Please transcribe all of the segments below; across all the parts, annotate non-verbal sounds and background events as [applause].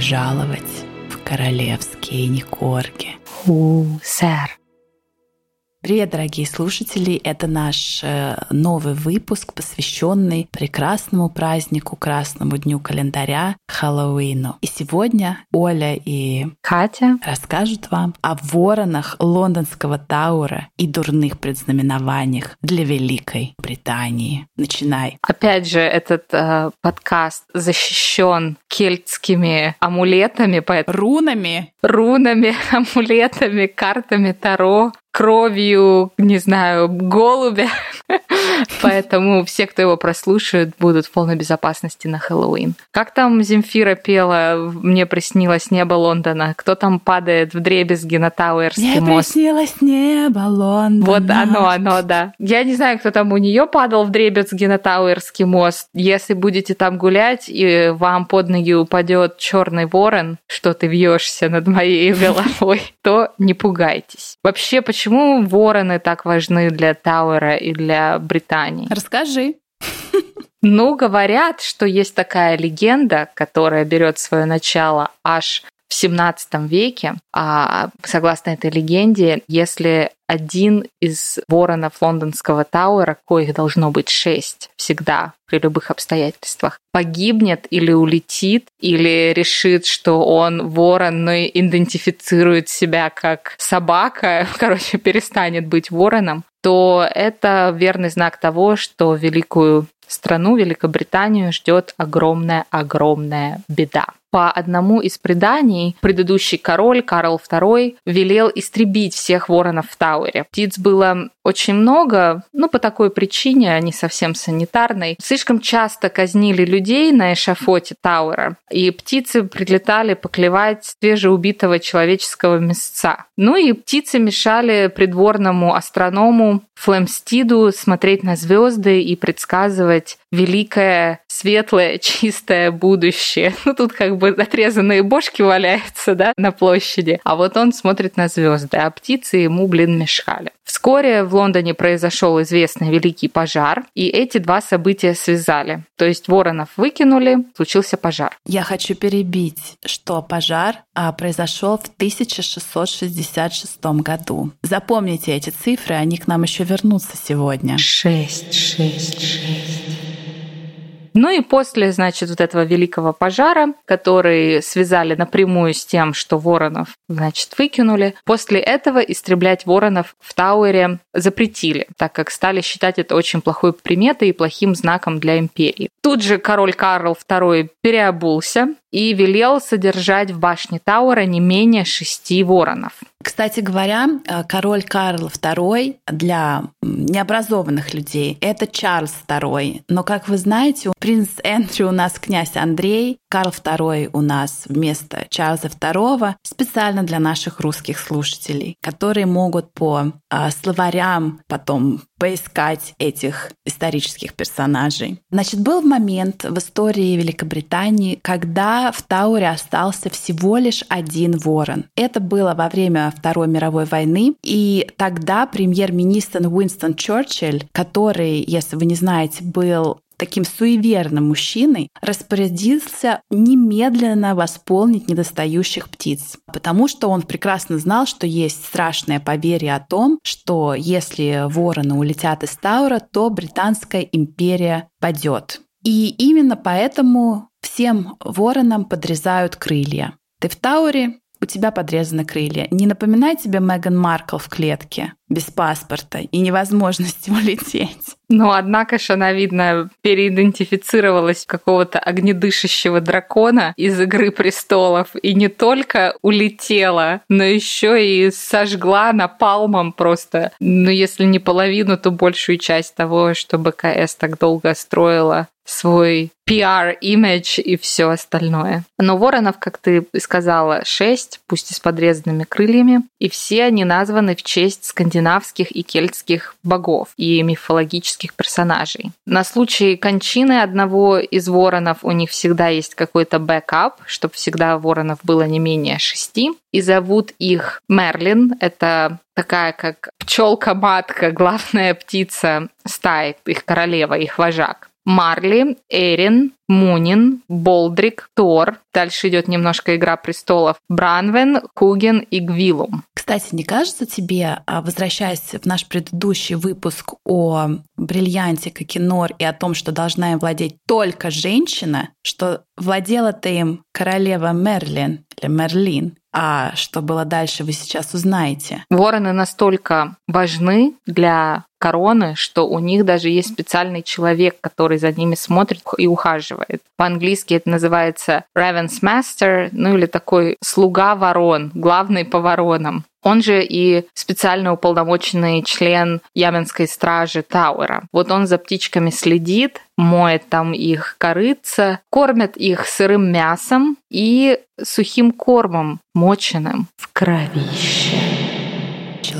пожаловать в королевские Никорги. У, сэр. Привет, дорогие слушатели! Это наш э, новый выпуск, посвященный прекрасному празднику, красному дню календаря Хэллоуину. И сегодня Оля и Катя расскажут вам о воронах лондонского Таура и дурных предзнаменованиях для Великой Британии. Начинай. Опять же, этот э, подкаст защищен кельтскими амулетами, поэтому Рунами рунами, [laughs] амулетами, картами Таро, кровью, не знаю, голубя. [laughs] Поэтому все, кто его прослушает, будут в полной безопасности на Хэллоуин. Как там Земфира пела «Мне приснилось небо Лондона»? Кто там падает в дребезги на Тауэрский Мне мост? приснилось небо Лондона. Вот оно, оно, да. Я не знаю, кто там у нее падал в дребезги на Тауэрский мост. Если будете там гулять, и вам под ноги упадет черный ворон, что ты вьешься над моей [laughs] головой, то не пугайтесь. Вообще, почему вороны так важны для Тауэра и для Британии? Расскажи. Ну, говорят, что есть такая легенда, которая берет свое начало аж в 17 веке. А согласно этой легенде, если один из воронов лондонского Тауэра, коих должно быть шесть всегда при любых обстоятельствах, погибнет или улетит, или решит, что он ворон, но идентифицирует себя как собака, [laughs] короче, перестанет быть вороном, то это верный знак того, что великую страну, Великобританию, ждет огромная-огромная беда. По одному из преданий, предыдущий король Карл II велел истребить всех воронов в Тауэре. Птиц было очень много, ну, по такой причине, не совсем санитарной. Слишком часто казнили людей на эшафоте Тауэра, и птицы прилетали поклевать свежеубитого человеческого мясца. Ну и птицы мешали придворному астроному Флемстиду смотреть на звезды и предсказывать великое, светлое, чистое будущее. [laughs] Ну, тут как бы отрезанные бошки валяются, да, на площади. А вот он смотрит на звезды, а птицы ему, блин, мешали. Вскоре в Лондоне произошел известный великий пожар, и эти два события связали. То есть воронов выкинули, случился пожар. Я хочу перебить, что пожар а, произошел в 1666 году. Запомните эти цифры, они к нам еще вернутся сегодня. Шесть, шесть, шесть. Ну и после, значит, вот этого великого пожара, который связали напрямую с тем, что воронов, значит, выкинули, после этого истреблять воронов в Тауэре запретили, так как стали считать это очень плохой приметой и плохим знаком для империи. Тут же король Карл II переобулся и велел содержать в башне Тауэра не менее шести воронов. Кстати говоря, э, король Карл II для необразованных людей — это Чарльз II. Но, как вы знаете, принц Эндрю у нас князь Андрей, Карл II у нас вместо Чарльза II специально для наших русских слушателей, которые могут по а, словарям потом поискать этих исторических персонажей. Значит, был момент в истории Великобритании, когда в Тауре остался всего лишь один ворон. Это было во время Второй мировой войны, и тогда премьер-министр Уинстон Черчилль, который, если вы не знаете, был таким суеверным мужчиной, распорядился немедленно восполнить недостающих птиц, потому что он прекрасно знал, что есть страшное поверье о том, что если вороны улетят из Таура, то Британская империя падет. И именно поэтому всем воронам подрезают крылья. Ты в Тауре, у тебя подрезаны крылья. Не напоминай тебе Меган Маркл в клетке без паспорта и невозможности улететь. [laughs] Но, однако же, она, видно, переидентифицировалась в какого-то огнедышащего дракона из «Игры престолов» и не только улетела, но еще и сожгла напалмом просто, ну, если не половину, то большую часть того, что БКС так долго строила свой PR-имидж и все остальное. Но воронов, как ты сказала, шесть, пусть и с подрезанными крыльями, и все они названы в честь скандинавских и кельтских богов и мифологических персонажей. На случай кончины одного из воронов у них всегда есть какой-то бэкап, чтобы всегда воронов было не менее шести. И зовут их Мерлин. Это такая как пчелка-матка, [laughs] главная птица стаи, их королева, их вожак. Марли, Эрин, Мунин, Болдрик, Тор. Дальше идет немножко «Игра престолов». Бранвен, Куген и Гвилум. Кстати, не кажется тебе, а, возвращаясь в наш предыдущий выпуск о бриллианте Кокинор и о том, что должна им владеть только женщина, что владела-то им королева Мерлин или Мерлин, а что было дальше, вы сейчас узнаете. Вороны настолько важны для короны, что у них даже есть специальный человек, который за ними смотрит и ухаживает. По-английски это называется Raven's Master, ну или такой слуга ворон, главный по воронам. Он же и специально уполномоченный член Яменской стражи Тауэра. Вот он за птичками следит, моет там их корыца, кормят их сырым мясом и сухим кормом, моченым в кровище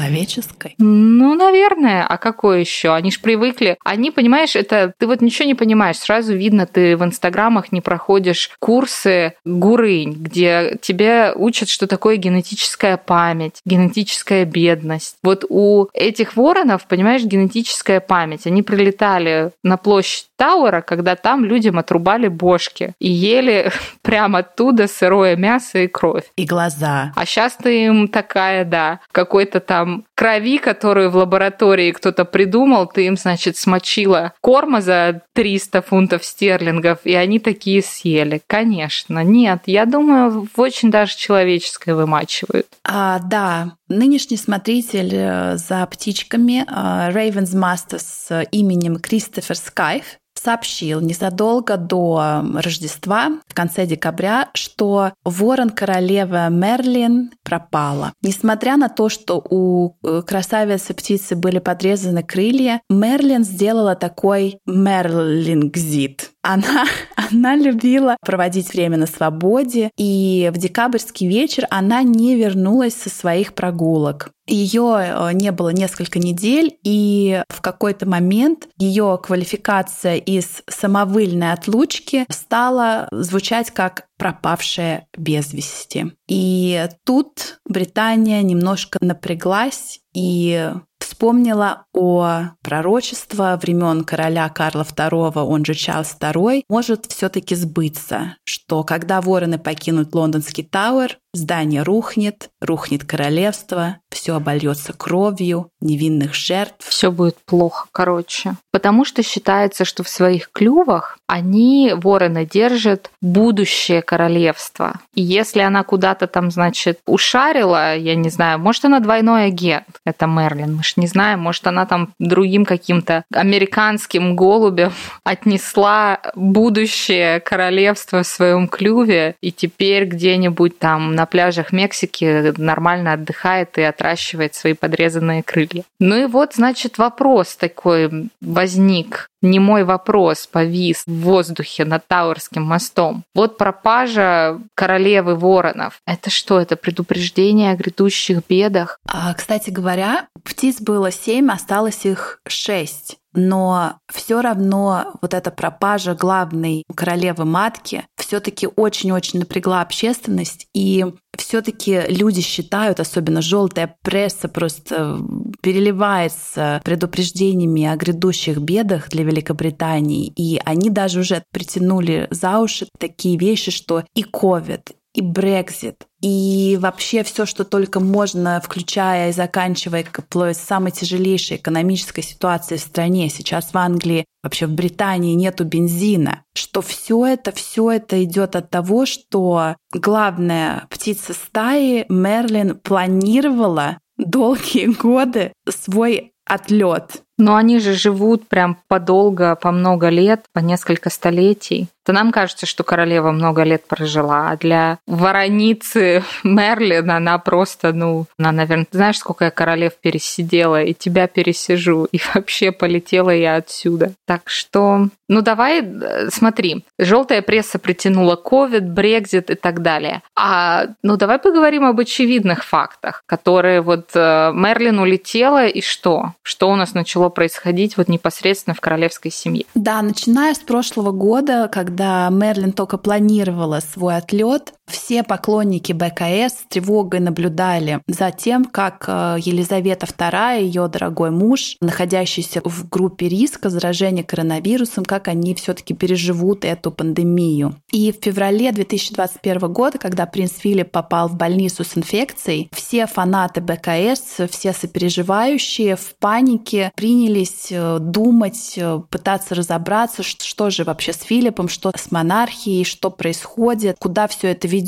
человеческой? Ну, наверное. А какое еще? Они ж привыкли. Они, понимаешь, это ты вот ничего не понимаешь. Сразу видно, ты в инстаграмах не проходишь курсы гурынь, где тебе учат, что такое генетическая память, генетическая бедность. Вот у этих воронов, понимаешь, генетическая память. Они прилетали на площадь Тауэра, когда там людям отрубали бошки и ели [laughs] прямо оттуда сырое мясо и кровь. И глаза. А сейчас ты им такая, да, какой-то там крови, которую в лаборатории кто-то придумал, ты им, значит, смочила корма за 300 фунтов стерлингов, и они такие съели. Конечно. Нет, я думаю, в очень даже человеческое вымачивают. А, да, Нынешний смотритель э, за птичками Ravens Master с именем Кристофер Скайф сообщил незадолго до Рождества, в конце декабря, что ворон королевы Мерлин пропала. Несмотря на то, что у э, красавицы птицы были подрезаны крылья, Мерлин сделала такой мерлингзит. Она, [laughs] она любила проводить время на свободе, и в декабрьский вечер она не вернулась со своих прогулок. Ее э, не было несколько недель, и в какой-то момент ее квалификация из самовыльной отлучки стала звучать как пропавшая без вести. И тут Британия немножко напряглась и вспомнила о пророчестве времен короля Карла II, он же Чарльз II, может все-таки сбыться, что когда вороны покинут лондонский Тауэр, здание рухнет, рухнет королевство, все обольется кровью, невинных жертв. Все будет плохо, короче. Потому что считается, что в своих клювах они, вороны, держат будущее королевства. И если она куда-то там, значит, ушарила, я не знаю, может, она двойной агент, это Мерлин, мы ж не знаем, может, она там другим каким-то американским голубям [laughs] отнесла будущее королевство в своем клюве, и теперь где-нибудь там на пляжах Мексики нормально отдыхает и отращивает свои подрезанные крылья. Ну и вот, значит, вопрос такой возник не мой вопрос повис в воздухе над Тауэрским мостом. Вот пропажа королевы воронов. Это что, это предупреждение о грядущих бедах? А, кстати говоря, птиц было семь, осталось их шесть но все равно вот эта пропажа главной королевы матки все-таки очень-очень напрягла общественность, и все-таки люди считают, особенно желтая пресса просто переливается предупреждениями о грядущих бедах для Великобритании, и они даже уже притянули за уши такие вещи, что и COVID, и Брекзит, и вообще все, что только можно, включая и заканчивая вплоть самой тяжелейшей экономической ситуации в стране. Сейчас в Англии, вообще в Британии нету бензина. Что все это, все это идет от того, что главная птица стаи Мерлин планировала долгие годы свой отлет. Но они же живут прям подолго, по много лет, по несколько столетий то нам кажется, что королева много лет прожила, а для вороницы [laughs] Мерлин она просто, ну, она, наверное, знаешь, сколько я королев пересидела, и тебя пересижу, и [laughs] вообще полетела я отсюда. Так что, ну давай, э, смотри, желтая пресса притянула COVID, Брекзит и так далее. А, ну давай поговорим об очевидных фактах, которые вот э, Мерлин улетела, и что? Что у нас начало происходить вот непосредственно в королевской семье? Да, начиная с прошлого года, когда Мерлин только планировала свой отлет, Все поклонники БКС с тревогой наблюдали за тем, как э, Елизавета II, ее дорогой муж, находящийся в группе риска заражения коронавирусом, как они все-таки переживут эту пандемию. И в феврале 2021 года, когда принц Филипп попал в больницу с инфекцией, все фанаты БКС, все сопереживающие в панике принялись э, думать, э, пытаться разобраться, что же вообще с Филиппом, что с монархией, что происходит, куда все это ведет.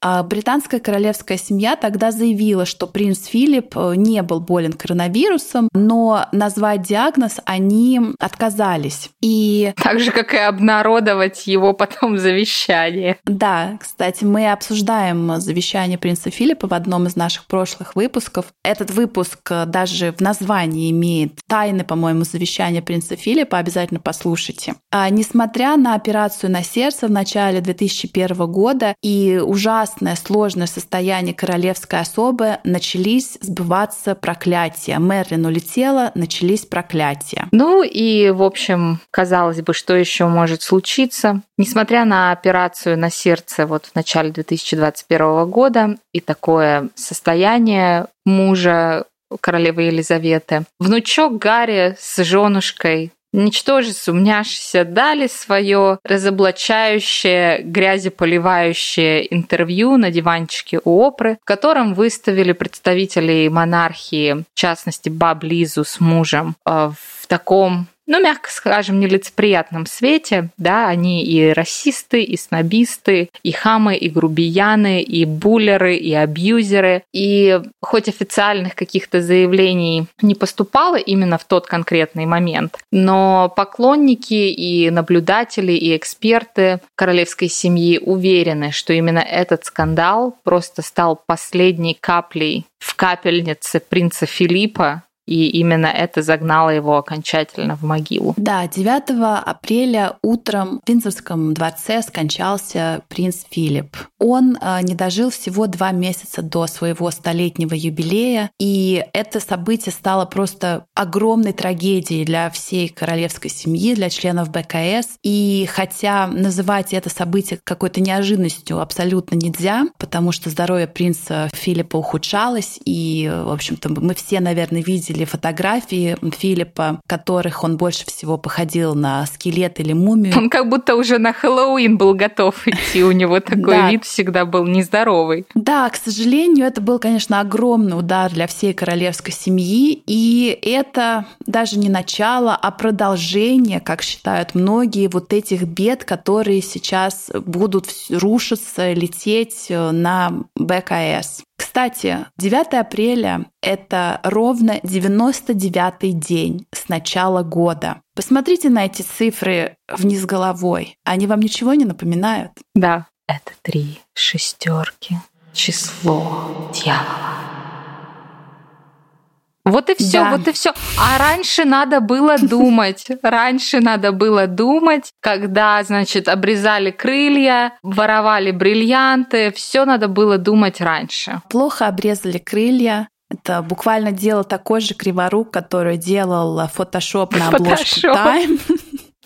А британская королевская семья тогда заявила, что принц Филипп э, не был болен коронавирусом, но назвать диагноз они отказались. И так же, как и обнародовать его потом завещание. Да, кстати, мы обсуждаем завещание принца Филиппа в одном из наших прошлых выпусков. Этот выпуск даже в названии имеет тайны, по-моему, завещания принца Филиппа. Обязательно послушайте. А несмотря на операцию на сердце в начале 2001 года и ужасное сложное состояние королевской особы, начались сбываться проклятия. Мерлин улетела, начались проклятия. Ну и, в общем, казалось бы, что еще может случиться. Несмотря на операцию на сердце вот в начале 2021 года и такое состояние мужа королевы Елизаветы. Внучок Гарри с женушкой ничтоже сумняшися дали свое разоблачающее, грязеполивающее интервью на диванчике у Опры, в котором выставили представителей монархии, в частности Баб Лизу с мужем, э, в таком ну, мягко скажем, нелицеприятном свете, да, они и расисты, и снобисты, и хамы, и грубияны, и буллеры, и абьюзеры. И хоть официальных каких-то заявлений не поступало именно в тот конкретный момент, но поклонники и наблюдатели, и эксперты королевской семьи уверены, что именно этот скандал просто стал последней каплей в капельнице принца Филиппа, и именно это загнало его окончательно в могилу. Да, 9 апреля утром в Виндзорском дворце скончался принц Филипп. Он э, не дожил всего два месяца до своего столетнего юбилея, и это событие стало просто огромной трагедией для всей королевской семьи, для членов БКС. И хотя называть это событие какой-то неожиданностью абсолютно нельзя, потому что здоровье принца Филиппа ухудшалось, и, в общем-то, мы все, наверное, видели видели фотографии Филиппа, которых он больше всего походил на скелет или мумию. Он как будто уже на Хэллоуин был готов идти, у него такой вид всегда был нездоровый. Да, к сожалению, это был, конечно, огромный удар для всей королевской семьи, и это даже не начало, а продолжение, как считают многие, вот этих бед, которые сейчас будут рушиться, лететь э, на БКС. Кстати, 9 апреля — это ровно 99-й день с начала года. Посмотрите на эти цифры вниз головой. Они вам ничего не напоминают? Да. Это три шестерки. Число дьявола. Вот и все, да. вот и все. А раньше надо было [laughs] думать. Раньше надо было думать, когда, значит, обрезали крылья, воровали бриллианты. Все надо было думать раньше. Плохо обрезали крылья. Это буквально делал такой же криворук, который делал фотошоп на обложку Time.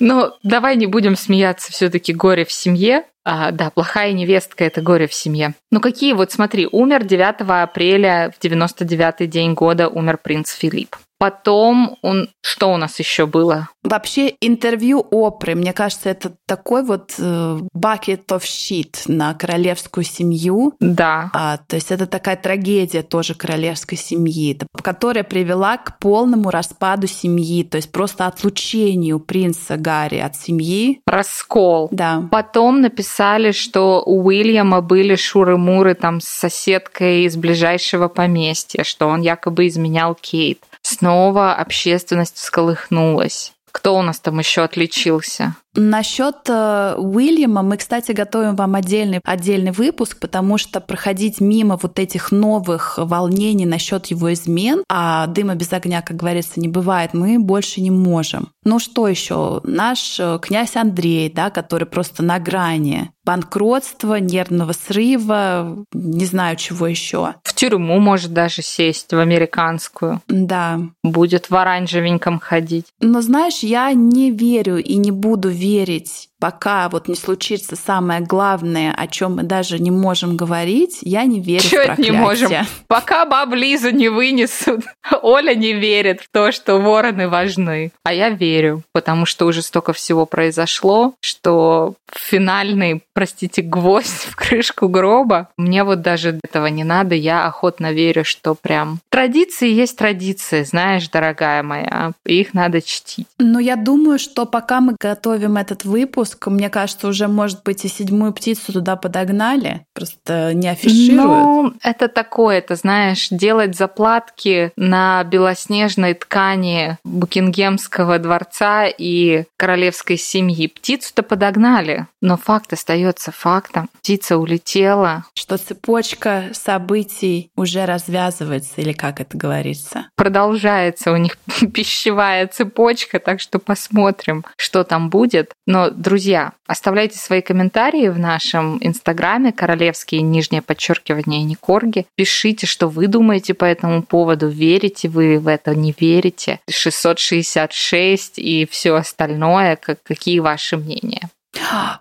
Ну, давай не будем смеяться, все-таки горе в семье. А, да, плохая невестка – это горе в семье. Ну какие вот, смотри, умер 9 апреля в 99-й день года умер принц Филипп. Потом он... Что у нас еще было? Вообще интервью Опры, мне кажется, это такой вот э, bucket of shit на королевскую семью. Да. А, то есть это такая трагедия тоже королевской семьи, которая привела к полному распаду семьи, то есть просто отлучению принца Гарри от семьи. Раскол. Да. Потом написали, что у Уильяма были шуры-муры там с соседкой из ближайшего поместья, что он якобы изменял Кейт. Снова общественность всколыхнулась. Кто у нас там еще отличился? Насчет э, Уильяма мы, кстати, готовим вам отдельный, отдельный выпуск, потому что проходить мимо вот этих новых волнений насчет его измен, а дыма без огня, как говорится, не бывает, мы больше не можем. Ну что еще? Наш э, князь Андрей, да, который просто на грани банкротства, нервного срыва, не знаю чего еще. В тюрьму может даже сесть, в американскую. Да. Будет в оранжевеньком ходить. Но знаешь, я не верю и не буду верить пока вот не случится самое главное, о чем мы даже не можем говорить, я не верю Чё в проклятие. не можем? Пока баб Лизу не вынесут, [laughs] Оля не верит в то, что вороны важны. А я верю, потому что уже столько всего произошло, что финальный, простите, гвоздь [laughs] в крышку гроба, мне вот даже этого не надо, я охотно верю, что прям традиции есть традиции, знаешь, дорогая моя, их надо чтить. Ну, я думаю, что пока мы готовим этот выпуск, мне кажется, уже, может быть, и седьмую птицу туда подогнали, просто не афишируют. Ну, это такое, это, знаешь, делать заплатки на белоснежной ткани Букингемского дворца и королевской семьи. Птицу-то подогнали, но факт остается фактом. Птица улетела. Что цепочка событий уже развязывается, или как это говорится? Продолжается у них [laughs] пищевая цепочка, так что посмотрим, что там будет. Но, друзья, оставляйте свои комментарии в нашем инстаграме королевские нижнее подчеркивание Никорги. Пишите, что вы думаете по этому поводу, верите вы в это, не верите. 666 и все остальное, как, какие ваши мнения.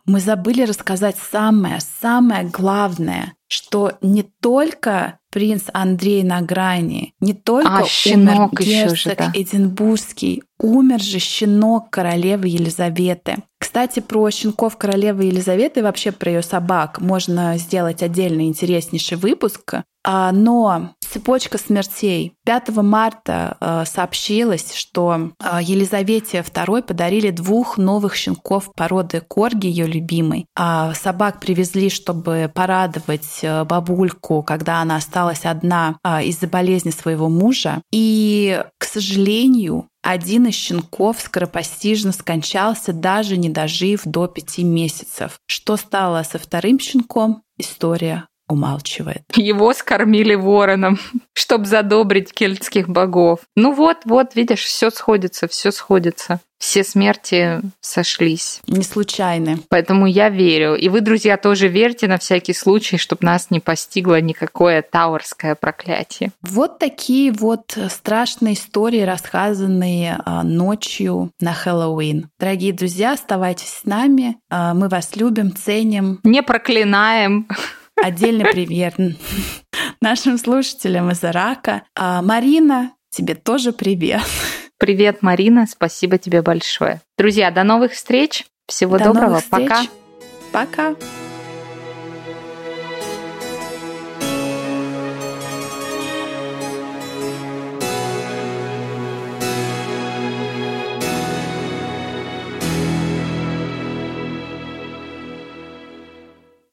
Мы забыли рассказать самое, самое главное, что не только принц Андрей на грани, не только а, умер герцог же, да. Эдинбургский, умер же щенок королевы Елизаветы. Кстати, про щенков королевы Елизаветы и вообще про ее собак можно сделать отдельный интереснейший выпуск. А, но цепочка смертей. 5 марта э, сообщилось, что э, Елизавете II подарили двух новых щенков породы корги, ее любимой. А собак привезли, чтобы порадовать э, бабульку, когда она осталась одна из-за болезни своего мужа. И, к сожалению, один из щенков скоропостижно скончался, даже не дожив до пяти месяцев. Что стало со вторым щенком? История умалчивает. Его скормили вороном, [laughs] чтобы задобрить кельтских богов. Ну вот, вот, видишь, все сходится, все сходится. Все смерти сошлись. Не случайны. Поэтому я верю. И вы, друзья, тоже верьте на всякий случай, чтобы нас не постигло никакое тауэрское проклятие. Вот такие вот страшные истории, рассказанные а, ночью на Хэллоуин. Дорогие друзья, оставайтесь с нами. А, мы вас любим, ценим. Не проклинаем. Отдельный привет [laughs] нашим слушателям из Ирака. А, Марина, тебе тоже привет. Привет, Марина, спасибо тебе большое. Друзья, до новых встреч. Всего до доброго. Встреч. Пока. Пока.